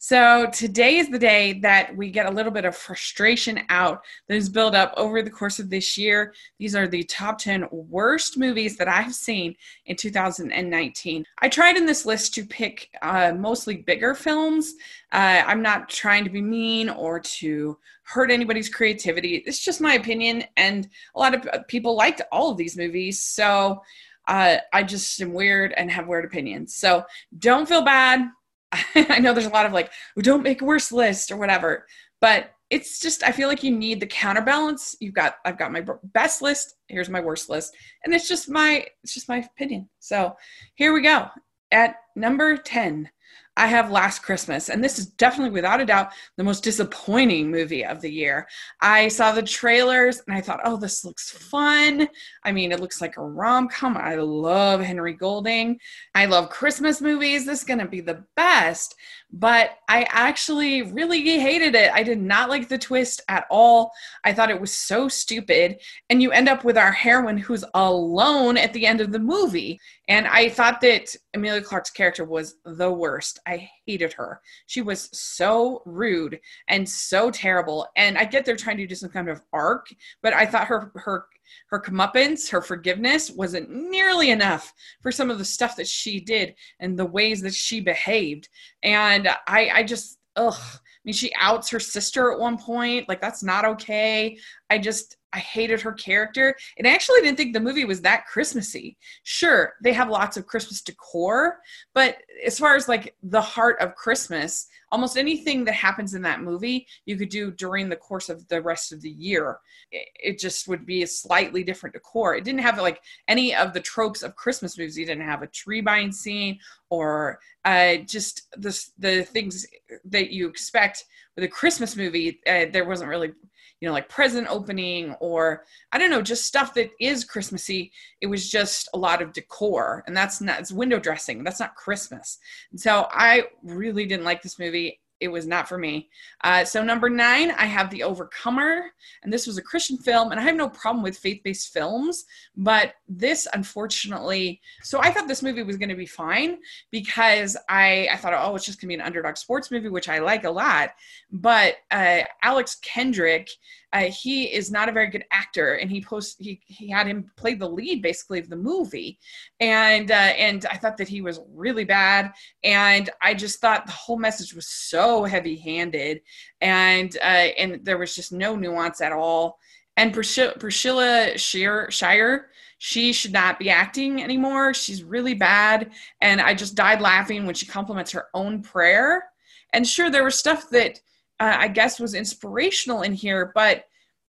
So, today is the day that we get a little bit of frustration out that has built up over the course of this year. These are the top 10 worst movies that I have seen in 2019. I tried in this list to pick uh, mostly bigger films. Uh, I'm not trying to be mean or to hurt anybody's creativity. It's just my opinion. And a lot of people liked all of these movies. So, uh, I just am weird and have weird opinions. So don't feel bad. I know there's a lot of like, oh, don't make a worse list or whatever, but it's just I feel like you need the counterbalance. You've got I've got my best list. Here's my worst list, and it's just my it's just my opinion. So here we go at number ten. I have Last Christmas, and this is definitely, without a doubt, the most disappointing movie of the year. I saw the trailers and I thought, oh, this looks fun. I mean, it looks like a rom com. I love Henry Golding. I love Christmas movies. This is going to be the best but I actually really hated it. I did not like the twist at all. I thought it was so stupid. And you end up with our heroine who's alone at the end of the movie. And I thought that Emilia Clarke's character was the worst. I hated her. She was so rude and so terrible. And I get they're trying to do some kind of arc, but I thought her her her comeuppance, her forgiveness wasn't nearly enough for some of the stuff that she did and the ways that she behaved. And I, I just, ugh. I mean, she outs her sister at one point. Like, that's not okay. I just, I hated her character. And I actually didn't think the movie was that Christmassy. Sure, they have lots of Christmas decor, but as far as like the heart of Christmas, almost anything that happens in that movie you could do during the course of the rest of the year it, just would be a slightly different decor it didn't have like any of the tropes of christmas movies you didn't have a tree buying scene or uh, just the, the things that you expect with a christmas movie uh, there wasn't really you know, like present opening or I don't know, just stuff that is Christmassy. It was just a lot of decor, and that's not it's window dressing. That's not Christmas. And so I really didn't like this movie it was not for me. Uh, so number nine, I have The Overcomer, and this was a Christian film, and I have no problem with faith-based films, but this unfortunately, so I thought this movie was going to be fine because I I thought oh it's just going to be an underdog sports movie, which I like a lot, but uh, Alex Kendrick uh, he is not a very good actor, and he post he he had him play the lead basically of the movie, and uh, and I thought that he was really bad, and I just thought the whole message was so heavy handed, and uh, and there was just no nuance at all. And Priscilla, Shirer, Shirer she should not be acting anymore. She's really bad. And I just died laughing when she compliments her own prayer. And sure, there was stuff that uh, I guess was inspirational in here, but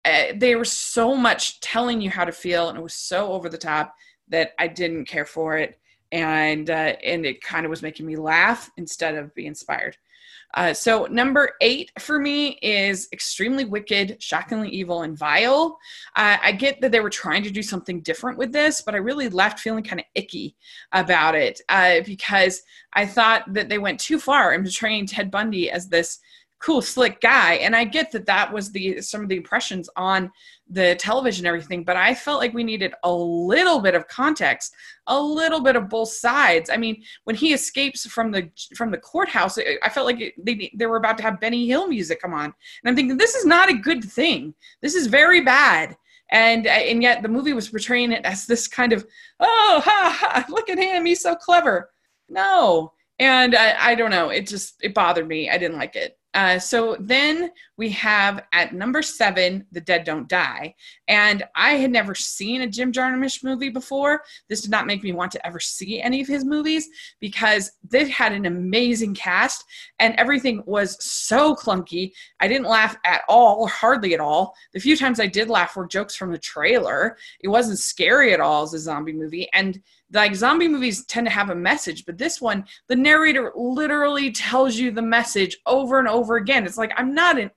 uh, they were so much telling you how to feel, and it was so over the top that I didn't care for it, and uh, and it kind of was making me laugh instead of be inspired. Uh, so number eight for me is extremely wicked, shockingly evil, and vile. Uh, I get that they were trying to do something different with this, but I really left feeling kind of icky about it uh, because I thought that they went too far in portraying Ted Bundy as this cool slick guy. And i get that that was the some of the impressions on the television and everything but i felt like we needed a little bit of context a little bit of both sides. I mean when he escapes from the from the courthouse i felt like they, they were about to have benny hill music come on. And i'm thinking this is not a good thing. This is very bad. And and yet the movie was portraying it as this kind of oh ha, ha look at him he's so clever. No. And I, I don't know. It just it bothered me. I didn't like it uh, so then we have at number seven, The Dead Don't Die. And I had never seen a Jim Jarmusch movie before. This did not make me want to ever see any of his movies because this had an amazing cast and everything was so clunky. I didn't laugh at all, hardly at all. The few times I did laugh were jokes from the trailer. It wasn't scary at all as a zombie movie. And like zombie movies tend to have a message, but this one, the narrator literally tells you the message over and over again. It's like, I'm not an.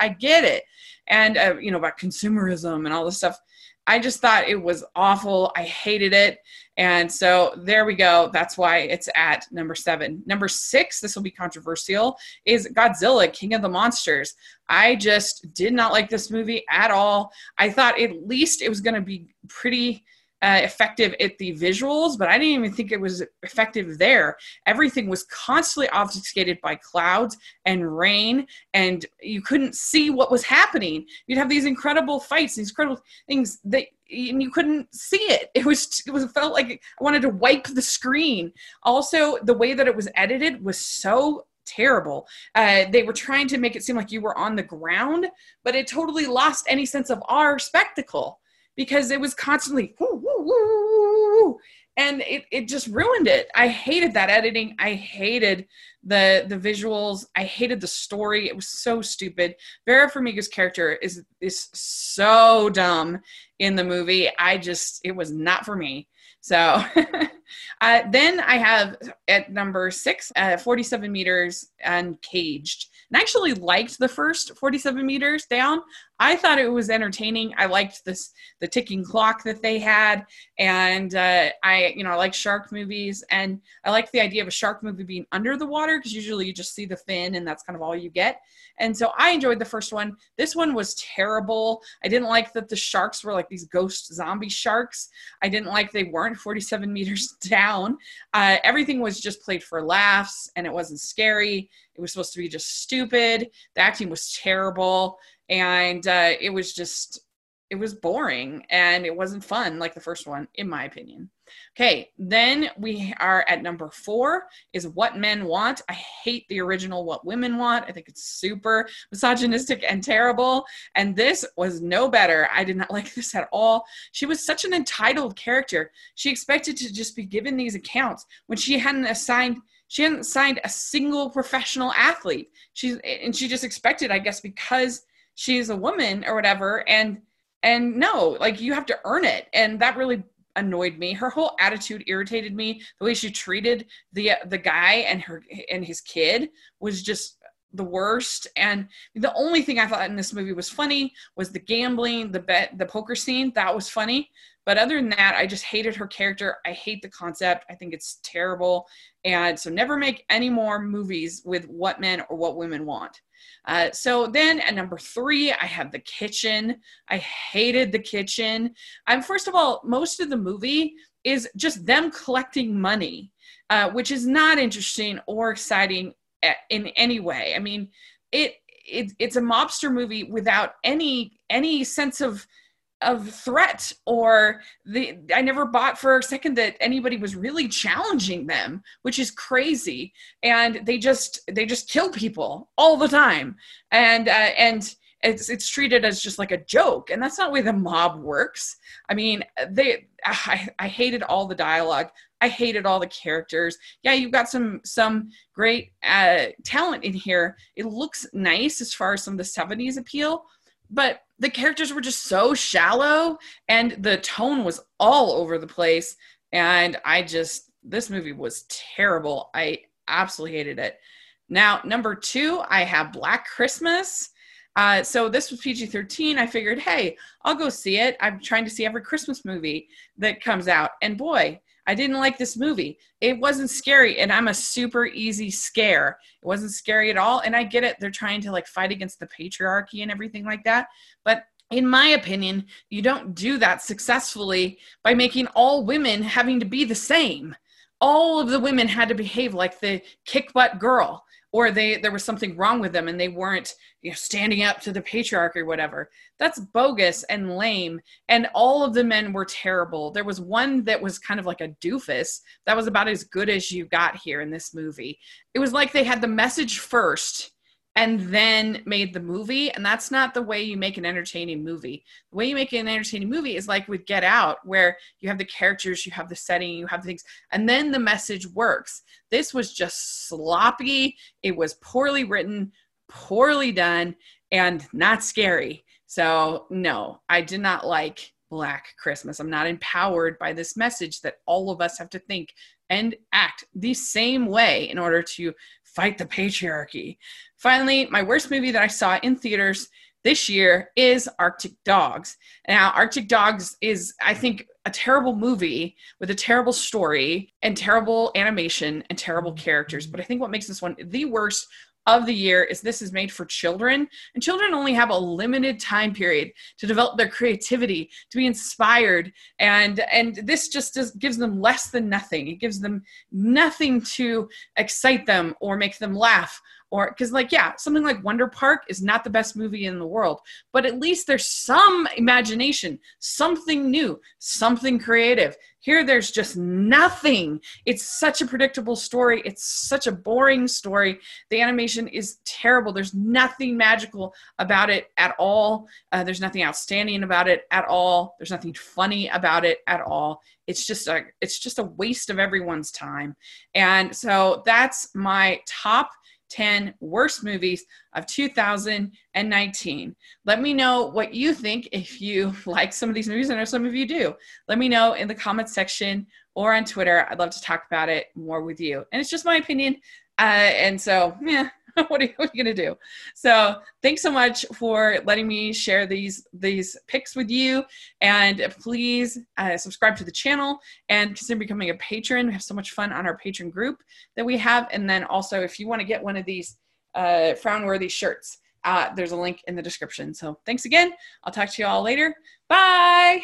I get it. And, uh, you know, about consumerism and all this stuff. I just thought it was awful. I hated it. And so there we go. That's why it's at number seven. Number six, this will be controversial, is Godzilla, King of the Monsters. I just did not like this movie at all. I thought at least it was going to be pretty uh, effective at the visuals, but I didn't even think it was effective there. Everything was constantly obfuscated by clouds and rain, and you couldn't see what was happening. You'd have these incredible fights, these incredible things that and you couldn't see it. It was it was felt like I wanted to wipe the screen. Also, the way that it was edited was so terrible. Uh, they were trying to make it seem like you were on the ground, but it totally lost any sense of our spectacle because it was constantly woo, woo, woo, and it, it just ruined it. I hated that editing. I hated the the visuals. I hated the story. It was so stupid. Vera Farmiga's character is is so dumb in the movie. I just it was not for me. So uh, then I have at number six, uh, 47 meters uncaged. And I actually liked the first 47 meters down. I thought it was entertaining. I liked this the ticking clock that they had, and uh, I you know I like shark movies, and I like the idea of a shark movie being under the water because usually you just see the fin and that's kind of all you get. And so I enjoyed the first one. This one was terrible. I didn't like that the sharks were like these ghost zombie sharks. I didn't like they weren't 47 meters down. Uh, everything was just played for laughs, and it wasn't scary. It was supposed to be just stupid. The acting was terrible and uh, it was just it was boring and it wasn't fun like the first one in my opinion. Okay then we are at number four is what men want. I hate the original what women want. I think it's super misogynistic and terrible. And this was no better. I did not like this at all. She was such an entitled character. She expected to just be given these accounts when she hadn't assigned she hadn't signed a single professional athlete. She's and she just expected i guess because she's a woman or whatever and and no like you have to earn it. And that really annoyed me. Her whole attitude irritated me. The way she treated the the guy and her and his kid was just the worst. And the only thing i thought in this movie was funny was the gambling the bet the poker scene. That was funny. But other than that i just hated her character. I hate the concept. I think it's terrible. And so never make any more movies with what men or what women want. Uh, so then at number three, I have the kitchen. I hated the kitchen. I'm first of all, most of the movie is just them collecting money, uh, which is not interesting or exciting in any way. I mean, it, it it's a mobster movie without any any sense of of threat or the i never bought for a second that anybody was really challenging them which is crazy. And they just they just kill people all the time. And uh, and it's it's treated as just like a joke. And that's not the way the mob works. I mean they i, I hated all the dialogue i hated all the characters. Yeah you've got some some great uh, talent in here. It looks nice as far as some of the 70s appeal but the characters were just so shallow and the tone was all over the place. And i just this movie was terrible. I absolutely hated it. Now number two i have black christmas. Uh, so this was pg-13 i figured hey i'll go see it. I'm trying to see every christmas movie that comes out. And boy I didn't like this movie. It wasn't scary, and I'm a super easy scare. It wasn't scary at all. And I get it. They're trying to like fight against the patriarchy and everything like that. But in my opinion, you don't do that successfully by making all women having to be the same. All of the women had to behave like the kick butt girl or they there was something wrong with them and they weren't you know standing up to the patriarchy or whatever. That's bogus and lame. And all of the men were terrible. There was one that was kind of like a doofus that was about as good as you got here in this movie. It was like they had the message first and then made the movie. And that's not the way you make an entertaining movie. The way you make an entertaining movie is like with Get Out, where you have the characters, you have the setting, you have the things, and then the message works. This was just sloppy. It was poorly written, poorly done, and not scary. So, no, I did not like Black Christmas. I'm not empowered by this message that all of us have to think and act the same way in order to fight the patriarchy. Finally, my worst movie that I saw in theaters this year is Arctic Dogs. Now, Arctic Dogs is, I think, a terrible movie with a terrible story and terrible animation and terrible characters. But I think what makes this one the worst of the year is this is made for children. And children only have a limited time period to develop their creativity to be inspired. And and this just does, gives them less than nothing. It gives them nothing to excite them or make them laugh or because like yeah something like wonder park is not the best movie in the world but at least there's some imagination something new something creative. Here there's just nothing. It's such a predictable story. It's such a boring story. The animation is terrible. There's nothing magical about it at all. Uh, there's nothing outstanding about it at all. There's nothing funny about it at all. It's just a it's just a waste of everyone's time. And so that's my top 10 worst movies of 2019. Let me know what you think if you like some of these movies. I know some of you do. Let me know in the comments section or on Twitter. I'd love to talk about it more with you. And it's just my opinion. Uh, and so, yeah, what are you, you going to do? So thanks so much for letting me share these these picks with you. And please uh, subscribe to the channel and consider becoming a patron. We have so much fun on our patron group that we have. And then also, if you want to get one of these uh, frown-worthy shirts, uh, there's a link in the description. So thanks again. I'll talk to you all later. Bye.